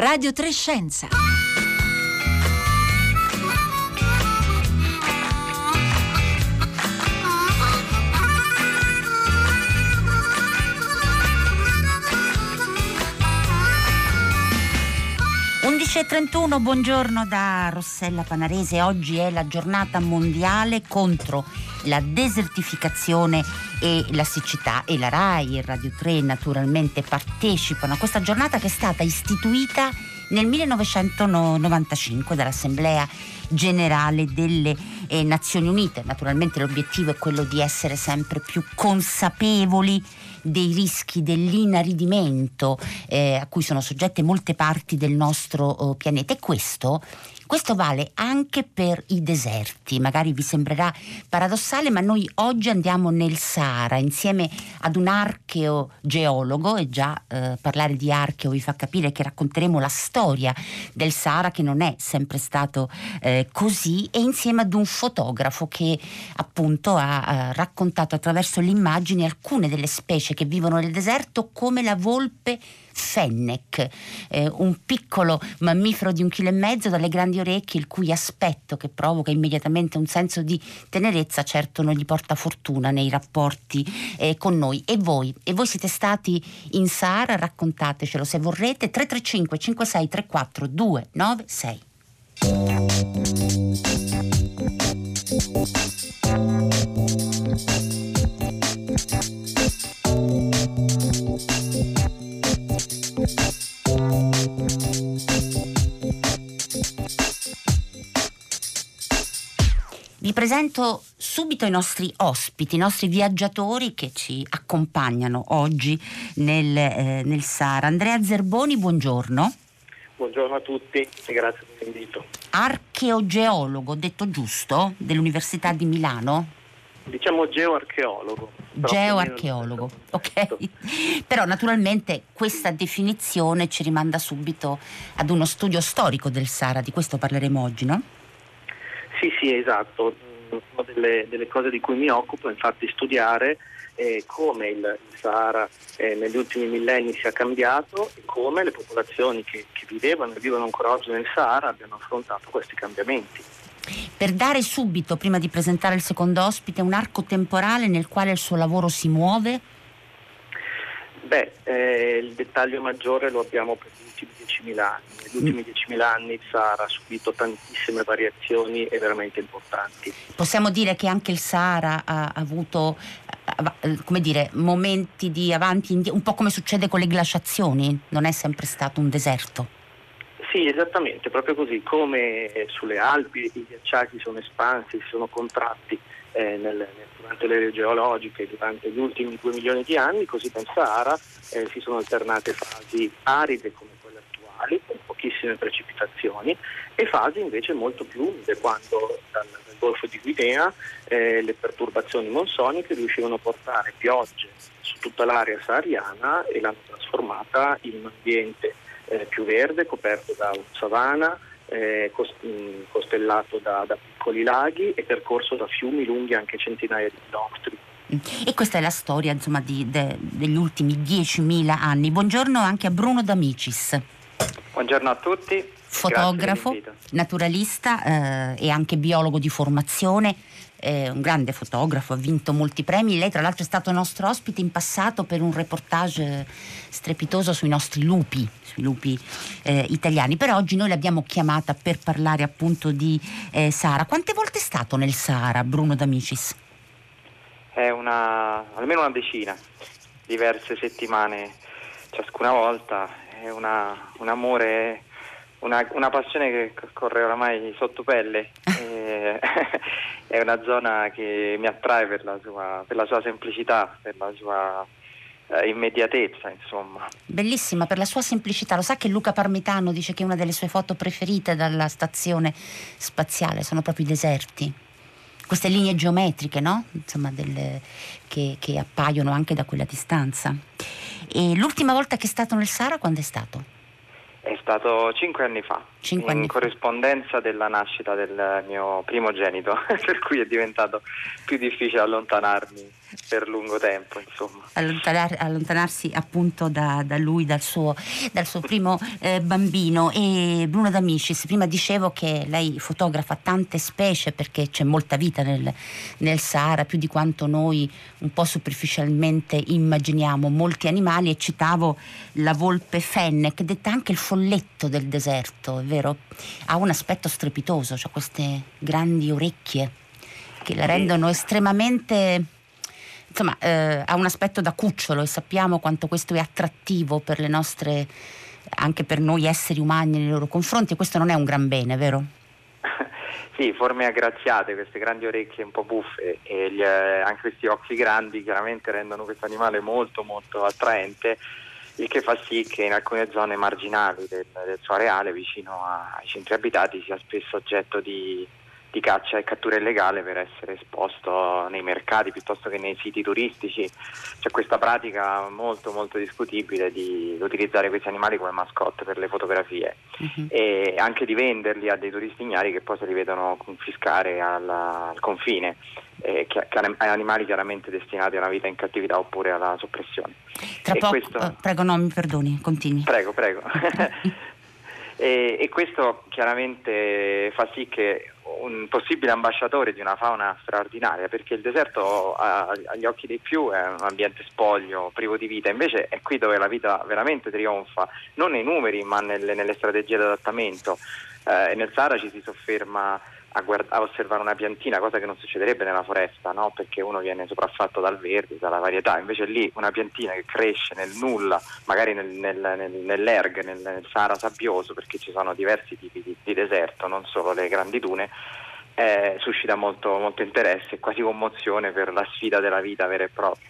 Radio Trescenza. e 31, buongiorno da Rossella Panarese. Oggi è la giornata mondiale contro la desertificazione e la siccità e la RAI e Radio 3 naturalmente partecipano a questa giornata che è stata istituita nel 1995 dall'Assemblea generale delle eh, Nazioni Unite. Naturalmente l'obiettivo è quello di essere sempre più consapevoli dei rischi dell'inaridimento eh, a cui sono soggette molte parti del nostro oh, pianeta. E questo questo vale anche per i deserti, magari vi sembrerà paradossale, ma noi oggi andiamo nel Sahara insieme ad un archeogeologo e già eh, parlare di archeo vi fa capire che racconteremo la storia del Sahara che non è sempre stato eh, così e insieme ad un fotografo che appunto ha, ha raccontato attraverso le immagini alcune delle specie che vivono nel deserto come la volpe fennec, eh, un piccolo mammifero di un chilo e mezzo dalle grandi orecchie il cui aspetto che provoca immediatamente un senso di tenerezza certo non gli porta fortuna nei rapporti eh, con noi. E voi? E voi siete stati in Sahara? Raccontatecelo se vorrete 335 5634 296. Presento subito i nostri ospiti, i nostri viaggiatori che ci accompagnano oggi nel, eh, nel Sahara. Andrea Zerboni, buongiorno. Buongiorno a tutti e grazie per l'invito. Archeogeologo, detto giusto, dell'Università di Milano? Diciamo geoarcheologo. Geoarcheologo, ok. Però naturalmente questa definizione ci rimanda subito ad uno studio storico del Sahara, di questo parleremo oggi, no? Sì, sì, esatto. Una delle, delle cose di cui mi occupo infatti studiare eh, come il, il Sahara eh, negli ultimi millenni sia cambiato e come le popolazioni che, che vivevano e vivono ancora oggi nel Sahara abbiano affrontato questi cambiamenti. Per dare subito, prima di presentare il secondo ospite, un arco temporale nel quale il suo lavoro si muove? Beh, eh, il dettaglio maggiore lo abbiamo per gli ultimi 10.000 anni. Negli ultimi 10.000 anni il Sahara ha subito tantissime variazioni e veramente importanti. Possiamo dire che anche il Sahara ha avuto come dire, momenti di avanti, un po' come succede con le glaciazioni, non è sempre stato un deserto. Sì, esattamente, proprio così, come sulle Alpi i ghiacciai si sono espansi, si sono contratti eh, nel, durante le geologiche durante gli ultimi due milioni di anni, così nel Sahara eh, si sono alternate fasi aride come quelle attuali, con pochissime precipitazioni, e fasi invece molto più umide, quando dal, dal Golfo di Guinea eh, le perturbazioni monsoniche riuscivano a portare piogge su tutta l'area sahariana e l'hanno trasformata in un ambiente eh, più verde, coperto da savana, eh, mm, costellato da, da, piccoli laghi e percorso da fiumi lunghi anche centinaia di chilometri. E questa è la storia insomma, di, de, degli ultimi 10.000 anni. Buongiorno anche a Bruno D'Amicis. Buongiorno a tutti. Fotografo, naturalista eh, e anche biologo di formazione eh, un grande fotografo, ha vinto molti premi. Lei, tra l'altro, è stato nostro ospite in passato per un reportage strepitoso sui nostri lupi, sui lupi eh, italiani. Però oggi noi l'abbiamo chiamata per parlare appunto di eh, Sahara. Quante volte è stato nel Sahara, Bruno D'Amicis? È una, almeno una decina, diverse settimane ciascuna volta. È una, un amore una, una, passione che corre oramai sotto pelle. è una zona che mi attrae per la sua, per la sua semplicità, per la sua eh, immediatezza, insomma. Bellissima per la sua semplicità. Lo sa che Luca Parmitano dice che una delle sue foto preferite dalla stazione spaziale sono proprio i deserti. Queste linee geometriche, no? Insomma, delle, che, che appaiono anche da quella distanza. E l'ultima volta che è stato nel Sahara, quando è stato? stato cinque anni fa, Cinque in anni fa. corrispondenza della nascita del mio primogenito, per cui è diventato più difficile allontanarmi per lungo tempo, insomma. Allontanar- allontanarsi appunto da, da lui, dal suo, dal suo primo eh, bambino. E Bruno D'Amicis, prima dicevo che lei fotografa tante specie perché c'è molta vita nel, nel Sahara, più di quanto noi un po' superficialmente immaginiamo, molti animali e citavo la volpe Fennec, detta anche il folletto del deserto, è vero? Ha un aspetto strepitoso, ha queste grandi orecchie che la rendono estremamente insomma, eh, ha un aspetto da cucciolo e sappiamo quanto questo è attrattivo per le nostre, anche per noi esseri umani nei loro confronti, e questo non è un gran bene, vero? Sì, forme aggraziate, queste grandi orecchie un po' buffe e gli, eh, anche questi occhi grandi chiaramente rendono questo animale molto molto attraente, il che fa sì che in alcune zone marginali del, del suo areale, vicino a- ai centri abitati, sia spesso oggetto di, di caccia e cattura illegale per essere esposto nei mercati piuttosto che nei siti turistici. C'è questa pratica molto molto discutibile di utilizzare questi animali come mascotte per le fotografie Mhm. e anche di venderli a dei turisti ignari che poi se li vedono confiscare alla- al confine, eh, chi- chiar- animali chiaramente destinati a una vita in cattività oppure alla soppressione. Tra E poco, questo- eh, prego, no, mi perdoni, continui. Prego, prego. e, e questo chiaramente fa sì che un possibile ambasciatore di una fauna straordinaria, perché il deserto agli occhi dei più è un ambiente spoglio, privo di vita, invece è qui dove la vita veramente trionfa, non nei numeri ma nelle, nelle strategie di adattamento. Eh, nel Sahara ci si sofferma a, guard- a osservare una piantina, cosa che non succederebbe nella foresta, no? perché uno viene sopraffatto dal verde, dalla varietà, invece lì una piantina che cresce nel nulla, magari nel, nel, nel, nell'erg, nel, nel Sahara sabbioso, perché ci sono diversi tipi di, di deserto, non solo le grandi dune, eh, suscita molto, molto interesse e quasi commozione per la sfida della vita vera e propria.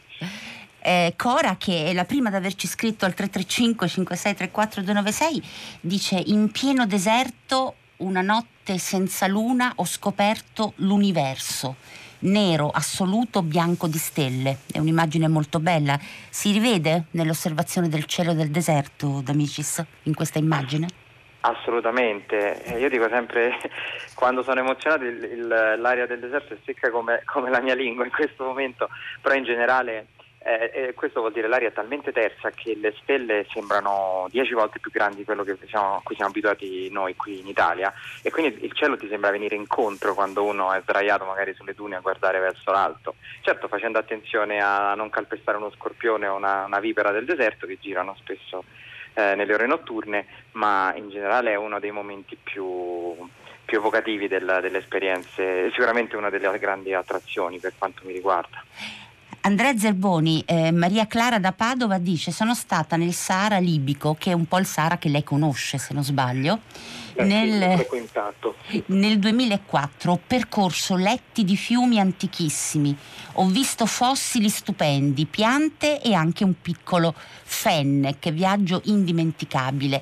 Eh, Cora, che è la prima ad averci scritto al 335 5634 296, dice in pieno deserto, una notte senza luna, ho scoperto l'universo. Nero, assoluto, bianco di stelle. È un'immagine molto bella. Si rivede nell'osservazione del cielo del deserto, D'Amicis, in questa immagine? Assolutamente, Eh, io dico sempre quando sono emozionato il- il- l'aria del deserto è secca come, come la mia lingua in questo momento, però in generale eh, eh, questo vuol dire l'aria è talmente tersa che le stelle sembrano dieci volte più grandi di quello siamo, a cui siamo abituati noi qui in Italia e quindi il cielo ti sembra venire incontro quando uno è sdraiato magari sulle dune a guardare verso l'alto, certo facendo attenzione a non calpestare uno scorpione o una, una vipera del deserto che girano spesso eh, nelle ore notturne, ma in generale è uno dei momenti più, più evocativi del- delle esperienze, sicuramente una delle grandi attrazioni per quanto mi riguarda. Andrea Zerboni, eh, Maria Clara da Padova dice sono stata nel Sahara libico, che è un po' il Sahara che lei conosce se non sbaglio. Eh, Nel- frequentato. Nel 2004 ho percorso letti di fiumi antichissimi, ho visto fossili stupendi, piante e anche un piccolo fennec, viaggio indimenticabile.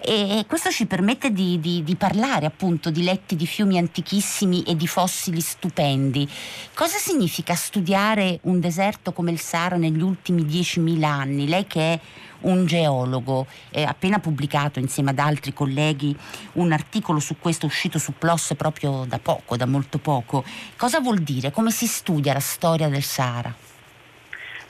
E questo ci permette di, di- di parlare appunto di letti di fiumi antichissimi e di fossili stupendi. Cosa significa studiare un deserto come il Sahara negli ultimi 10.000 anni? Lei che è un geologo, ha appena pubblicato insieme ad altri colleghi un articolo su questo uscito su PLOS proprio da poco, da molto poco. Cosa vuol dire? Come si studia la storia del Sahara?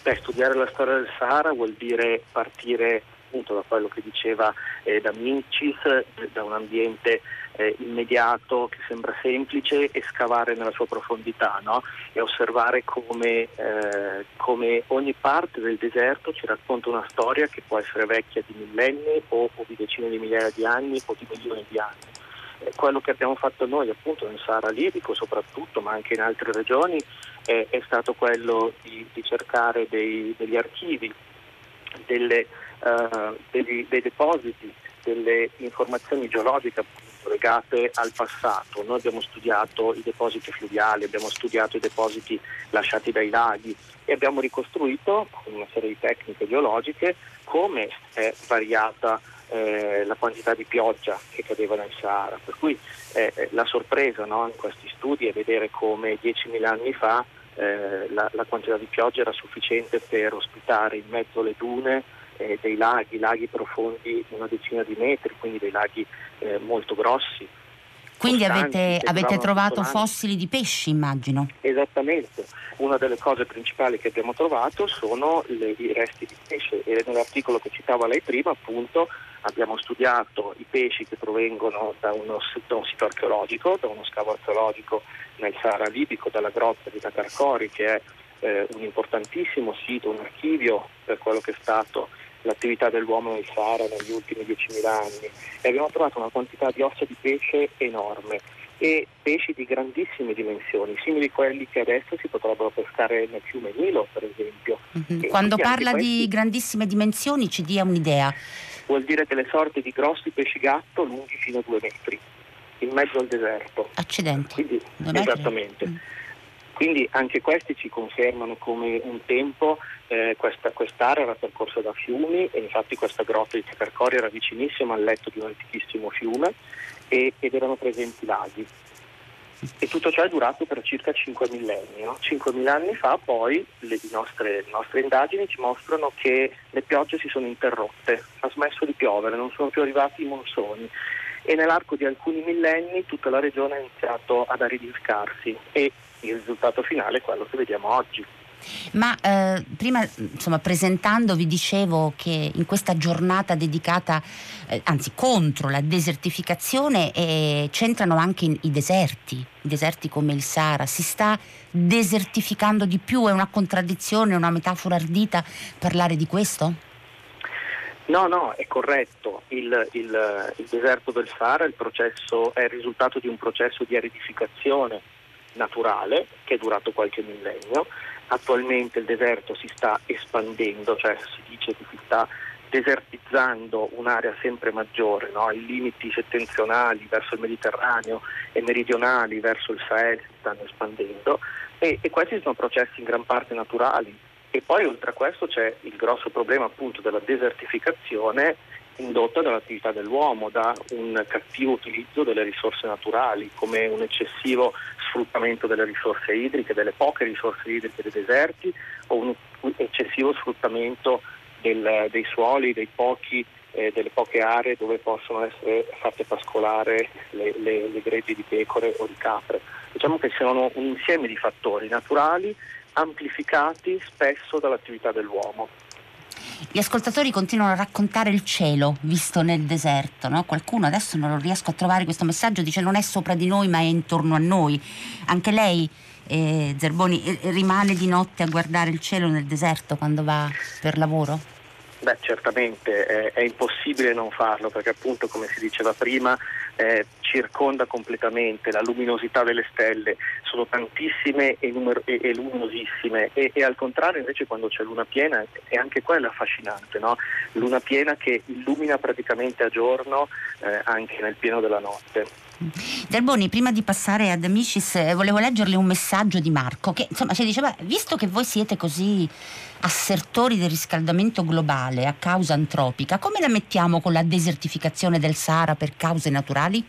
Beh, studiare la storia del Sahara vuol dire partire appunto da quello che diceva eh, da eh, da un ambiente eh, immediato che sembra semplice e scavare nella sua profondità no? e osservare come, eh, come ogni parte del deserto ci racconta una storia che può essere vecchia di millenni o, o di decine di migliaia di anni o di milioni di anni. Quello che abbiamo fatto noi appunto nel Sahara libico soprattutto ma anche in altre regioni eh, è stato quello di, di cercare dei, degli archivi, delle, eh, degli- dei depositi, delle informazioni geologiche legate al passato. Noi abbiamo studiato i depositi fluviali, abbiamo studiato i depositi lasciati dai laghi e abbiamo ricostruito con una serie di tecniche geologiche come è variata eh, la quantità di pioggia che cadeva nel Sahara. Per cui eh, eh, la sorpresa no, in questi studi è vedere come 10.000 anni fa eh, la, la quantità di pioggia era sufficiente per ospitare in mezzo alle dune eh, dei laghi, laghi profondi una decina di metri, quindi dei laghi eh, molto grossi. Quindi avete, avete trovato fossili di pesci, immagino? Esattamente. Una delle cose principali che abbiamo trovato sono le, i resti di pesce e nell'articolo che citava lei prima, appunto, abbiamo studiato i pesci che provengono da uno, da un sito archeologico, da uno scavo archeologico nel Sahara libico, dalla grotta di Tatarcori, che è eh, un importantissimo sito, un archivio per quello che è stato l'attività dell'uomo nel Sahara negli ultimi 10.000 anni e abbiamo trovato una quantità di ossa di pesce enorme e pesci di grandissime dimensioni, simili a quelli che adesso si potrebbero pescare nel fiume Nilo, per esempio. Mm-hmm. Quando parla questi... di grandissime dimensioni ci dia un'idea. Vuol dire delle sorte di grossi pesci gatto lunghi fino a due metri, in mezzo al deserto. Accidenti. Quindi, esattamente. Mm. Quindi anche questi ci confermano come un tempo eh, questa, quest'area era percorsa da fiumi e infatti questa grotta di Tepercori era vicinissima al letto di un antichissimo fiume e, ed erano presenti laghi. E tutto ciò è durato per circa 5 millenni. No? 5.000 anni fa poi le nostre, le nostre indagini ci mostrano che le piogge si sono interrotte, ha smesso di piovere, non sono più arrivati i monsoni e nell'arco di alcuni millenni tutta la regione ha iniziato ad aridiscarsi e il risultato finale è quello che vediamo oggi. Ma eh, prima, insomma, presentando vi dicevo che in questa giornata dedicata, eh, anzi contro la desertificazione, eh, c'entrano anche i deserti, i deserti come il Sahara. Si sta desertificando di più? È una contraddizione, una metafora ardita parlare di questo? No, no, è corretto. Il, il, il deserto del Sahara il processo, è il risultato di un processo di aridificazione naturale che è durato qualche millennio. Attualmente il deserto si sta espandendo, cioè si dice che si sta desertizzando un'area sempre maggiore, no? i limiti settentrionali verso il Mediterraneo e meridionali verso il Sahel si stanno espandendo e, e questi sono processi in gran parte naturali. E poi oltre a questo c'è il grosso problema appunto della desertificazione indotta dall'attività dell'uomo, da un cattivo utilizzo delle risorse naturali, come un eccessivo sfruttamento delle risorse idriche, delle poche risorse idriche dei deserti o un eccessivo sfruttamento del, dei suoli, dei pochi, eh, delle poche aree dove possono essere fatte pascolare le, le, le greggi di pecore o di capre. Diciamo che sono un insieme di fattori naturali amplificati spesso dall'attività dell'uomo. Gli ascoltatori continuano a raccontare il cielo visto nel deserto, no? qualcuno adesso non riesco a trovare questo messaggio, dice non è sopra di noi ma è intorno a noi. Anche lei, eh, Zerboni, eh, rimane di notte a guardare il cielo nel deserto quando va per lavoro? Beh, certamente è, è, impossibile non farlo perché appunto, come si diceva prima, eh, circonda completamente la luminosità delle stelle, sono tantissime e, numer- e, e luminosissime e, e, al contrario invece quando c'è luna piena è anche quella affascinante, no? luna piena che illumina praticamente a giorno eh, anche nel pieno della notte. Delboni, prima di passare ad Amicis, eh, volevo leggerle un messaggio di Marco che insomma ci diceva, visto che voi siete così assertori del riscaldamento globale a causa antropica, come la mettiamo con la desertificazione del Sahara per cause naturali?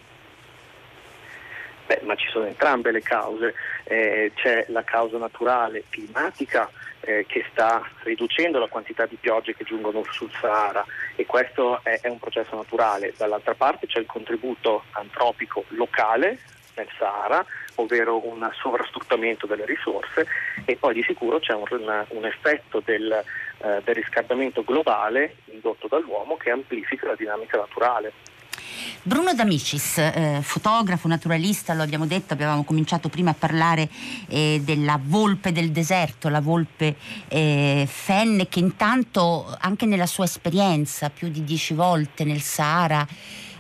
Beh, ma ci sono entrambe le cause, eh, c'è la causa naturale climatica eh, che sta riducendo la quantità di piogge che giungono sul Sahara e questo è, è un processo naturale. Dall'altra parte c'è il contributo antropico locale nel Sahara, ovvero un sovrasfruttamento delle risorse e poi di sicuro c'è un, un effetto del, eh, del riscaldamento globale indotto dall'uomo che amplifica la dinamica naturale. Bruno D'Amicis, eh, fotografo, naturalista, lo abbiamo detto, avevamo cominciato prima a parlare eh, della volpe del deserto, la volpe eh, fenne che intanto anche nella sua esperienza più di dieci volte nel Sahara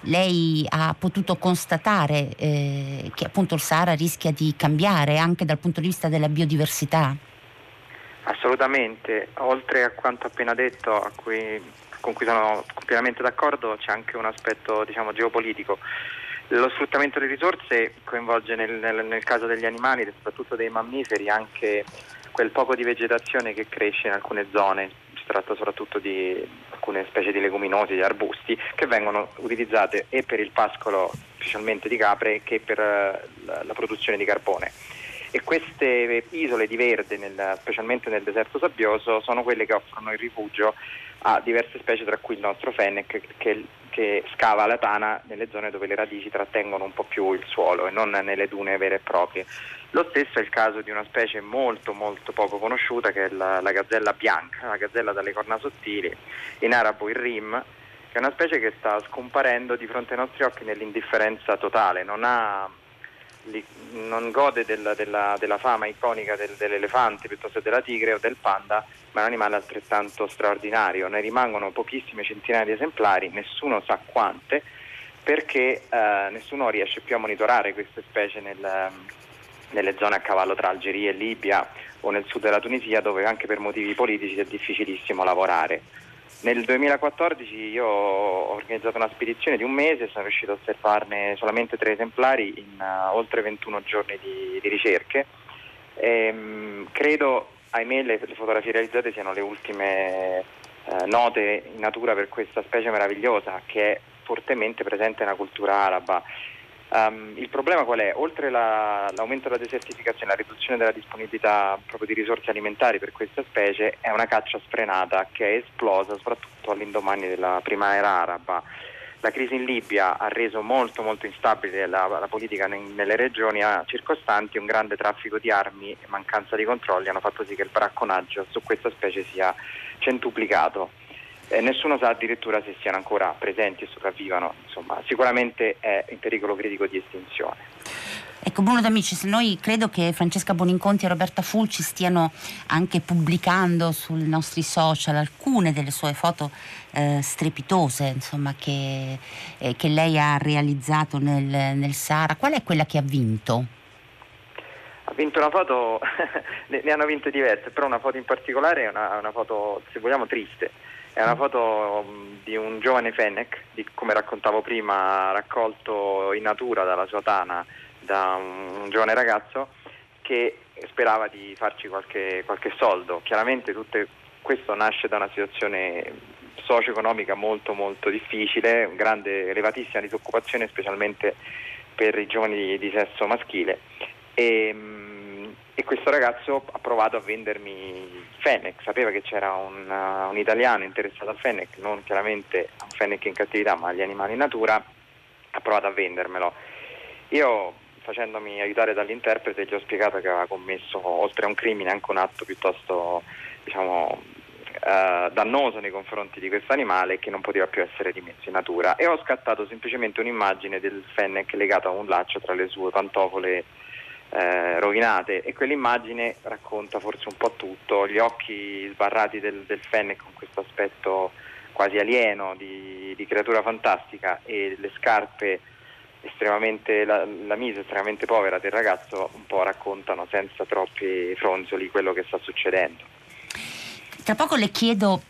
lei ha potuto constatare eh, che appunto il Sahara rischia di cambiare anche dal punto di vista della biodiversità? Assolutamente, oltre a quanto appena detto, a cui con cui sono completamente d'accordo, c'è anche un aspetto diciamo, geopolitico. Lo sfruttamento delle risorse coinvolge nel, nel, nel caso degli animali, soprattutto dei mammiferi, anche quel poco di vegetazione che cresce in alcune zone, si tratta soprattutto di alcune specie di leguminosi, di arbusti, che vengono utilizzate e per il pascolo specialmente di capre che per eh, la, la produzione di carbone. E queste isole di verde, nel, specialmente nel deserto sabbioso, sono quelle che offrono il rifugio a diverse specie, tra cui il nostro fennec che, che, scava la tana nelle zone dove le radici trattengono un po' più il suolo e non nelle dune vere e proprie. Lo stesso è il caso di una specie molto molto poco conosciuta che è la, la gazzella bianca, la gazzella dalle corna sottili, in arabo il rim, che è una specie che sta scomparendo di fronte ai nostri occhi nell'indifferenza totale, non, ha, non gode della, della, della, fama iconica del, dell'elefante piuttosto che della tigre o del panda, ma è un animale altrettanto straordinario. Ne rimangono pochissime centinaia di esemplari, nessuno sa quante, perché eh, nessuno riesce più a monitorare queste specie nel, nelle zone a cavallo tra Algeria e Libia o nel sud della Tunisia, dove anche per motivi politici è difficilissimo lavorare. Nel 2014 io ho organizzato una spedizione di un mese e sono riuscito a osservarne solamente tre esemplari in uh, oltre 21 giorni di, di ricerche. E, um, credo ahimè le, le, fotografie realizzate siano le ultime eh, note in natura per questa specie meravigliosa che è fortemente presente nella cultura araba. Um, il problema qual è? Oltre la, l'aumento della desertificazione, la riduzione della disponibilità proprio di risorse alimentari per questa specie, è una caccia sfrenata che è esplosa soprattutto all'indomani della primavera araba. La crisi in Libia ha reso molto molto instabile la, la politica ne, nelle regioni circostanti, un grande traffico di armi e mancanza di controlli hanno fatto sì che il bracconaggio su questa specie sia centuplicato. Eh, nessuno sa addirittura se siano ancora presenti e sopravvivano, insomma, sicuramente è in pericolo critico di estinzione. Ecco Bruno D'Amicis, noi credo che Francesca Boninconti e Roberta Fulci stiano anche pubblicando sui nostri social alcune delle sue foto eh, strepitose insomma, che, eh, che, lei ha realizzato nel, nel Sahara. Qual è quella che ha vinto? Ha vinto una foto, ne, hanno vinte diverse, però una foto in particolare è una, una foto, se vogliamo, triste. È una foto di un giovane Fennec, di, come raccontavo prima, raccolto in natura dalla sua tana da un, giovane ragazzo che sperava di farci qualche, qualche soldo. Chiaramente tutte, questo nasce da una situazione socio-economica molto molto difficile, grande, elevatissima disoccupazione specialmente per i giovani di, di sesso maschile e, e, questo ragazzo ha provato a vendermi Fennec, sapeva che c'era un, uh, un italiano interessato al Fennec, non chiaramente a Fennec in cattività ma agli animali in natura, ha provato a vendermelo. Io facendomi aiutare dall'interprete gli ho spiegato che aveva commesso oltre a un crimine anche un atto piuttosto diciamo, eh, dannoso nei confronti di questo animale che non poteva più essere rimesso in natura. E ho scattato semplicemente un'immagine del Fennec legato a un laccio tra le sue pantofole eh, rovinate e quell'immagine racconta forse un po' tutto, gli occhi sbarrati del, del Fennec con questo aspetto quasi alieno di, di creatura fantastica e le scarpe estremamente, la, la mise estremamente povera del ragazzo un po' raccontano senza troppi fronzoli quello che sta succedendo. Tra poco le chiedo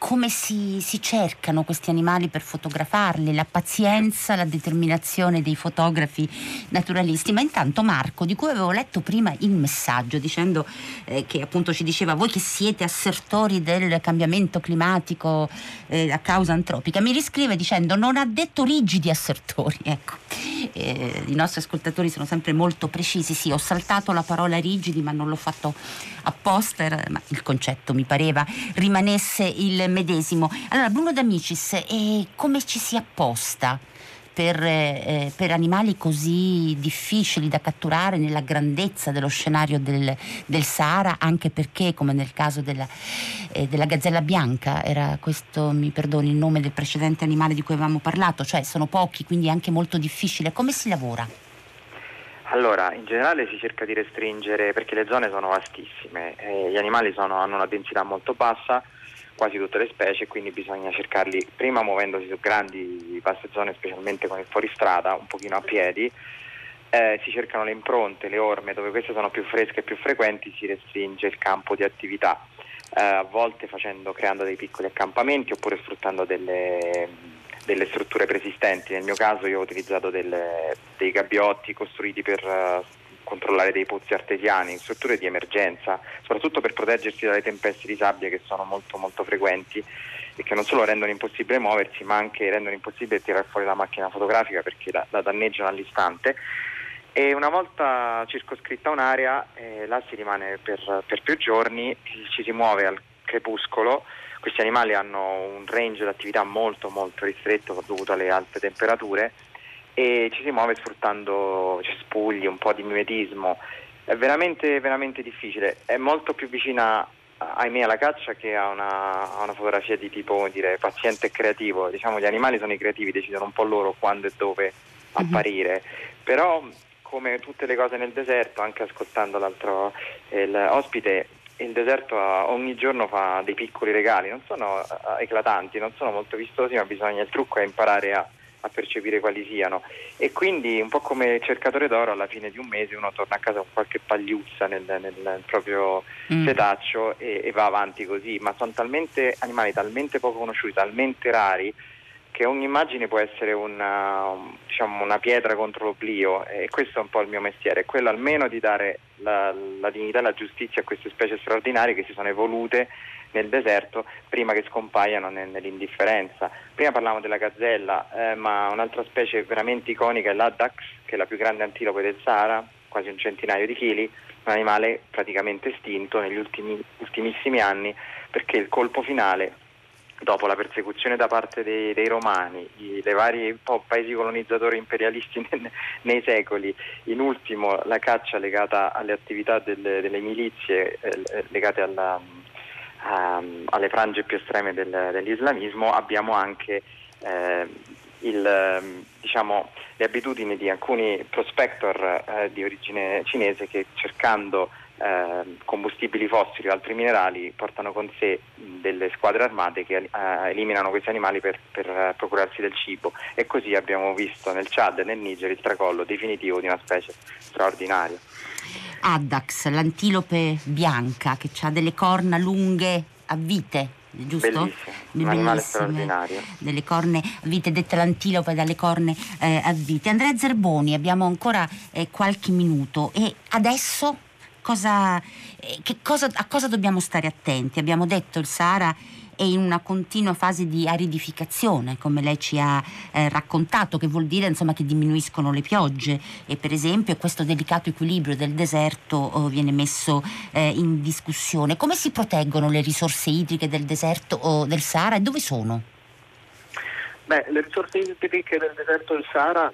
come si, si, cercano questi animali per fotografarli, la pazienza, la determinazione dei fotografi naturalisti. Ma intanto Marco, di cui avevo letto prima il messaggio dicendo eh, che appunto ci diceva voi che siete assertori del cambiamento climatico eh, a causa antropica, mi riscrive dicendo non ha detto rigidi assertori. Ecco. Eh, I nostri ascoltatori sono sempre molto precisi. Sì, ho saltato la parola rigidi, ma non l'ho fatto apposta, ma il concetto mi pareva rimanesse il medesimo. Allora, Bruno D'Amicis, eh, come ci si apposta? Per, eh, per, animali così difficili da catturare nella grandezza dello scenario del, del Sahara, anche perché, come nel caso della, eh, della, gazzella bianca, era questo, mi perdoni, il nome del precedente animale di cui avevamo parlato, cioè sono pochi, quindi è anche molto difficile. Come si lavora? Allora, in generale si cerca di restringere perché le zone sono vastissime, eh, gli animali sono, hanno una densità molto bassa, quasi tutte le specie, quindi bisogna cercarli prima muovendosi su grandi, vaste zone, specialmente con il fuoristrada, un pochino a piedi. Eh, si cercano le impronte, le orme, dove queste sono più fresche e più frequenti si restringe il campo di attività, eh, a volte facendo, creando dei piccoli accampamenti oppure sfruttando delle delle strutture preesistenti. Nel mio caso io ho utilizzato delle, dei gabbiotti costruiti per uh, controllare dei pozzi artesiani, strutture di emergenza, soprattutto per proteggersi dalle tempeste di sabbia che sono molto molto frequenti e che non solo rendono impossibile muoversi, ma anche rendono impossibile tirare fuori la macchina fotografica perché la, la danneggiano all'istante. e una volta circoscritta un'area eh, là si rimane per, per, più giorni, ci si muove al crepuscolo, questi animali hanno un range di attività molto molto ristretto dovuto alle alte temperature e ci si muove sfruttando cespugli, un po' di mimetismo, è veramente, veramente difficile, è molto più vicina ahimè alla caccia che a una, a una fotografia di tipo dire, paziente e creativo, diciamo gli animali sono i creativi, decidono un po' loro quando e dove mhm. apparire, mm-hmm. però come tutte le cose nel deserto, anche ascoltando l'altro ospite, il deserto ogni giorno fa dei piccoli regali, non sono eh, eclatanti, non sono molto vistosi, ma bisogna, il trucco è imparare a, a, percepire quali siano. E quindi un po' come cercatore d'oro, alla fine di un mese uno torna a casa con qualche pagliuzza nel, nel proprio mm. setaccio e, e, va avanti così, ma sono talmente animali talmente poco conosciuti, talmente rari che ogni immagine può essere una, diciamo, una pietra contro l'oblio e questo è un po' il mio mestiere, quello almeno di dare la, la dignità e la giustizia a queste specie straordinarie che si sono evolute nel deserto prima che scompaiano nell'indifferenza. Prima parlavamo della gazzella, eh, ma un'altra specie veramente iconica è l'Addax, che è la più grande antilope del Sahara, quasi un centinaio di chili, un animale praticamente estinto negli ultimi, ultimissimi anni perché il colpo finale dopo la persecuzione da parte dei, dei romani, i vari paesi colonizzatori imperialisti nei, nei secoli, in ultimo la caccia legata alle attività delle, delle milizie eh, legate alla, a, alle frange più estreme del, dell'islamismo, abbiamo anche eh, il, diciamo, le abitudini di alcuni prospector eh, di origine cinese che cercando eh, combustibili fossili o altri minerali portano con sé delle squadre armate che eh, eliminano questi animali per, per eh, procurarsi del cibo e così abbiamo visto nel Chad e nel Niger il tracollo definitivo di una specie straordinaria. Addax, l'antilope bianca che ha delle corna lunghe a vite giusto? Bellissimo, straordinario. Delle corne a vite, detta l'antilope dalle corne eh, a vite. Andrea Zerboni, abbiamo ancora eh, qualche minuto e adesso cosa, eh, cosa, a cosa dobbiamo stare attenti? Abbiamo detto il Sahara è in una continua fase di aridificazione, come lei ci ha eh, raccontato, che vuol dire insomma, che diminuiscono le piogge e per esempio questo delicato equilibrio del deserto oh, viene messo eh, in discussione. Come si proteggono le risorse idriche del deserto o del Sahara e dove sono? Beh, le risorse idriche del deserto del Sahara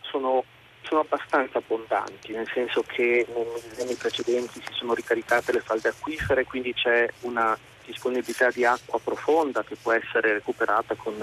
sono sono abbastanza abbondanti, nel senso che negli anni precedenti si sono ricaricate le falde acquifere, quindi c'è una disponibilità di acqua profonda che può essere recuperata con,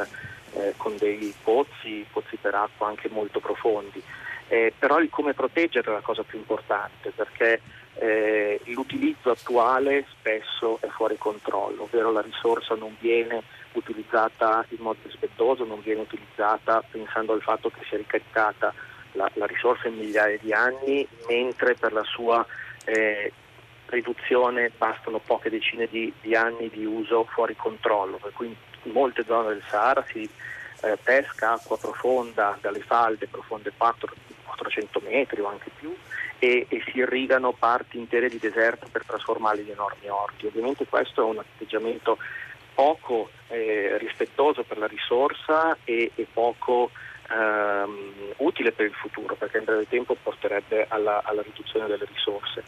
eh, con dei pozzi, pozzi per acqua anche molto profondi. Eh, però il come proteggere è la cosa più importante perché eh, l'utilizzo attuale spesso è fuori controllo, ovvero la risorsa non viene utilizzata in modo rispettoso, non viene utilizzata pensando al fatto che sia ricaricata la, la risorsa in migliaia di anni, mentre per la sua eh, riduzione bastano poche decine di, di, anni di uso fuori controllo, per cui in molte zone del Sahara si eh, pesca acqua profonda dalle falde profonde 4, 400 metri o anche più e, e, si irrigano parti intere di deserto per trasformarli in enormi orti. Ovviamente questo è un atteggiamento poco eh, rispettoso per la risorsa e, e poco ehm, utile per il futuro perché in breve tempo porterebbe alla, alla riduzione delle risorse.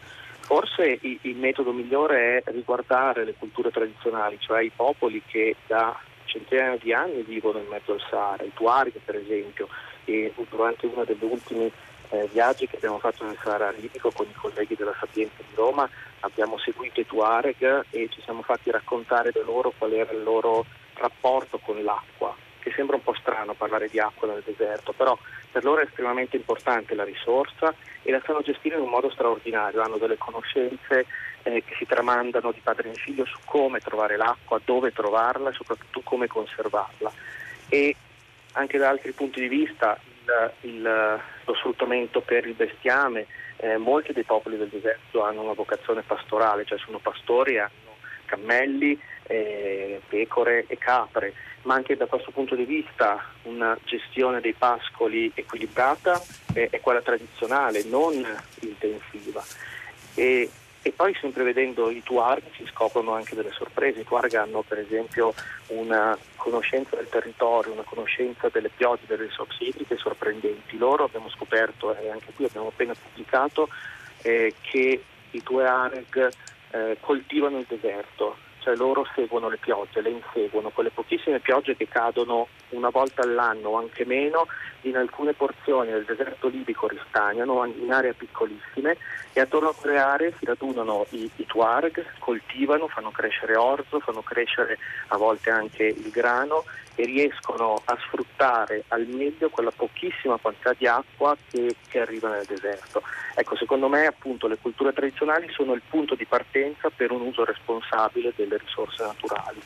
Forse il, il, metodo migliore è riguardare le culture tradizionali, cioè i popoli che da centinaia di anni vivono in mezzo al Sahara, i Tuareg per esempio, e durante uno degli ultimi eh, viaggi che abbiamo fatto nel Sahara libico con i colleghi della Sapienza di Roma abbiamo seguito i Tuareg e ci siamo fatti raccontare da loro qual era il loro rapporto con l'acqua che sembra un po' strano parlare di acqua nel deserto, però per loro è estremamente importante la risorsa e la sanno gestire in un modo straordinario, hanno delle conoscenze eh, che si tramandano di padre in figlio su come trovare l'acqua, dove trovarla e soprattutto come conservarla. E anche da altri punti di vista il, il, lo sfruttamento per il bestiame, eh, molti dei popoli del deserto hanno una vocazione pastorale, cioè sono pastori e hanno cammelli, eh, pecore e capre ma anche da questo punto di vista una gestione dei pascoli equilibrata è, è quella tradizionale, non intensiva. E E poi sempre vedendo i Tuareg si scoprono anche delle sorprese. I Tuareg hanno per esempio una conoscenza del territorio, una conoscenza delle piogge, delle risorse idriche sorprendenti. Loro abbiamo scoperto, e anche qui abbiamo appena pubblicato, eh, che i Tuareg eh, coltivano il deserto, cioè loro seguono le piogge, le inseguono, quelle pochissime piogge che cadono una volta all'anno o anche meno in alcune porzioni del deserto libico ristagnano in aree piccolissime e attorno a quelle aree si radunano i, i tuareg, coltivano, fanno crescere orzo, fanno crescere a volte anche il grano e riescono a sfruttare al meglio quella pochissima quantità di acqua che, che arriva nel deserto. Ecco, secondo me appunto le culture tradizionali sono il punto di partenza per un uso responsabile delle risorse naturali.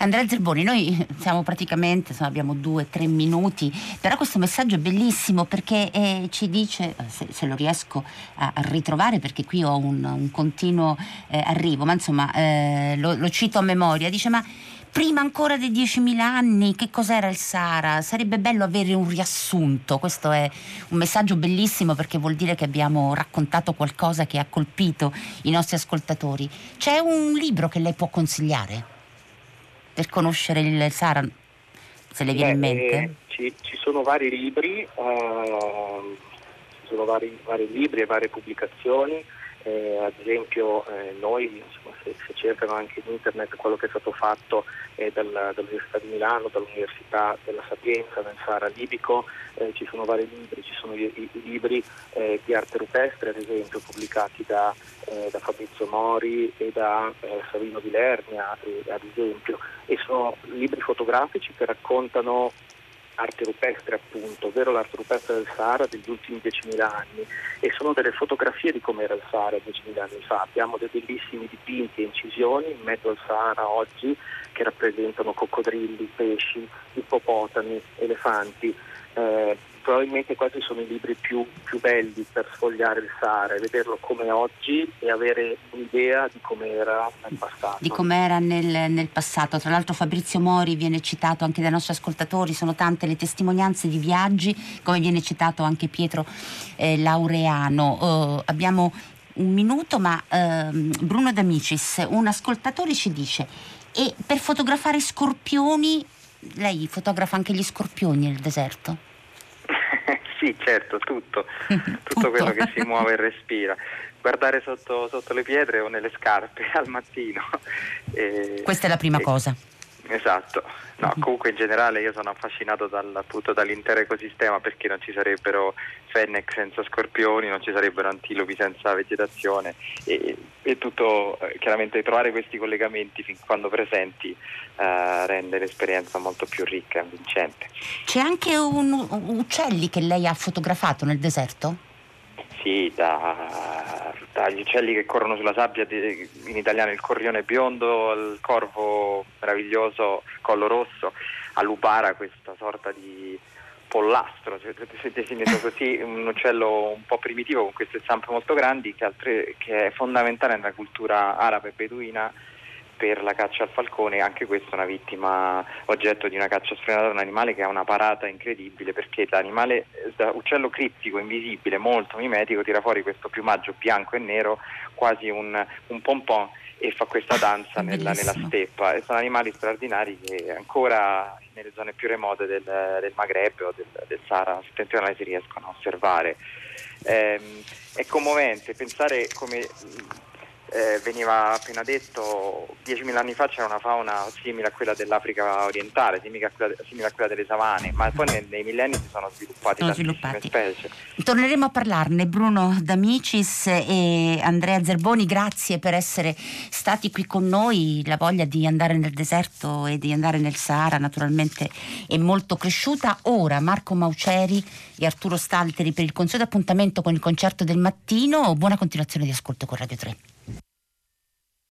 Andrea Zerboni, noi siamo praticamente, insomma, abbiamo due, tre minuti, però questo messaggio è bellissimo perché eh, ci dice, eh, se, se, lo riesco a, ritrovare perché qui ho un, un continuo eh, arrivo, ma insomma eh, lo, lo cito a memoria, dice ma prima ancora dei 10.000 anni che cos'era il Sahara? Sarebbe bello avere un riassunto, questo è un messaggio bellissimo perché vuol dire che abbiamo raccontato qualcosa che ha colpito i nostri ascoltatori. C'è un libro che lei può consigliare? Per conoscere il Sahara, se le viene Beh, in mente? Eh, ci, ci, sono vari libri, uh, ci sono vari, vari, libri e varie pubblicazioni, eh, ad esempio eh, noi, insomma, se, se, cercano anche in internet quello che è stato fatto eh, dal, dall'Università di Milano, dall'Università della Sapienza nel Sahara libico, eh, ci sono vari libri, ci sono i, i, i libri eh, di arte rupestre ad esempio pubblicati da, da Fabrizio Mori e da Savino di Lernia ad esempio e sono libri fotografici che raccontano arte rupestre appunto, ovvero l'arte rupestre del Sahara degli ultimi 10.000 anni e sono delle fotografie di come era il Sahara 10.000 anni fa. Abbiamo dei bellissimi dipinti e incisioni in mezzo al Sahara oggi che rappresentano coccodrilli, pesci, ippopotami, elefanti. Eh, probabilmente questi sono i libri più, più, belli per sfogliare il Sahara vederlo come oggi e avere un'idea di come era nel passato. Di come era nel, nel, passato. Tra l'altro Fabrizio Mori viene citato anche dai nostri ascoltatori, sono tante le testimonianze di viaggi, come viene citato anche Pietro eh, Laureano. Uh, abbiamo un minuto, ma uh, Bruno D'Amicis, un ascoltatore ci dice, e per fotografare scorpioni, lei fotografa anche gli scorpioni nel deserto? Sì, certo, tutto, tutto, tutto, quello che si muove e respira. Guardare sotto, sotto, le pietre o nelle scarpe al mattino. E, Questa è la prima e, cosa. Esatto, no, mhm. comunque in generale io sono affascinato dal, appunto, dall'intero ecosistema perché non ci sarebbero fennec senza scorpioni, non ci sarebbero antilopi senza vegetazione e, e tutto, eh, chiaramente trovare questi collegamenti fin quando presenti eh, rende l'esperienza molto più ricca e vincente. C'è anche un, un uccelli che lei ha fotografato nel deserto? Sì, da, dagli uccelli che corrono sulla sabbia, in italiano il corrione biondo, il corvo meraviglioso collo rosso, a Lupara questa sorta di pollastro, se, se definito così, un uccello un po' primitivo con queste zampe molto grandi che, altre, che è fondamentale nella cultura arabe e beduina per la caccia al falcone, anche questa è una vittima oggetto di una caccia sfrenata, un animale che ha una parata incredibile perché l'animale, da uccello criptico, invisibile, molto mimetico, tira fuori questo piumaggio bianco e nero, quasi un, un pompon e fa questa danza nella, nella, steppa e sono animali straordinari che ancora nelle zone più remote del, del Maghreb o del, del Sahara settentrionale si riescono a osservare. Eh, è commovente pensare come eh, veniva appena detto 10.000 anni fa c'era una fauna simile a quella dell'Africa orientale, simile a quella, simile a quella delle savane, ma poi nei, nei millenni si sono sviluppati sono sviluppati. specie. Torneremo a parlarne, Bruno D'Amicis e Andrea Zerboni, grazie per essere stati qui con noi, la voglia di andare nel deserto e di andare nel Sahara naturalmente è molto cresciuta. Ora Marco Mauceri e Arturo Stalteri per il consueto appuntamento con il concerto del mattino, buona continuazione di ascolto con Radio 3.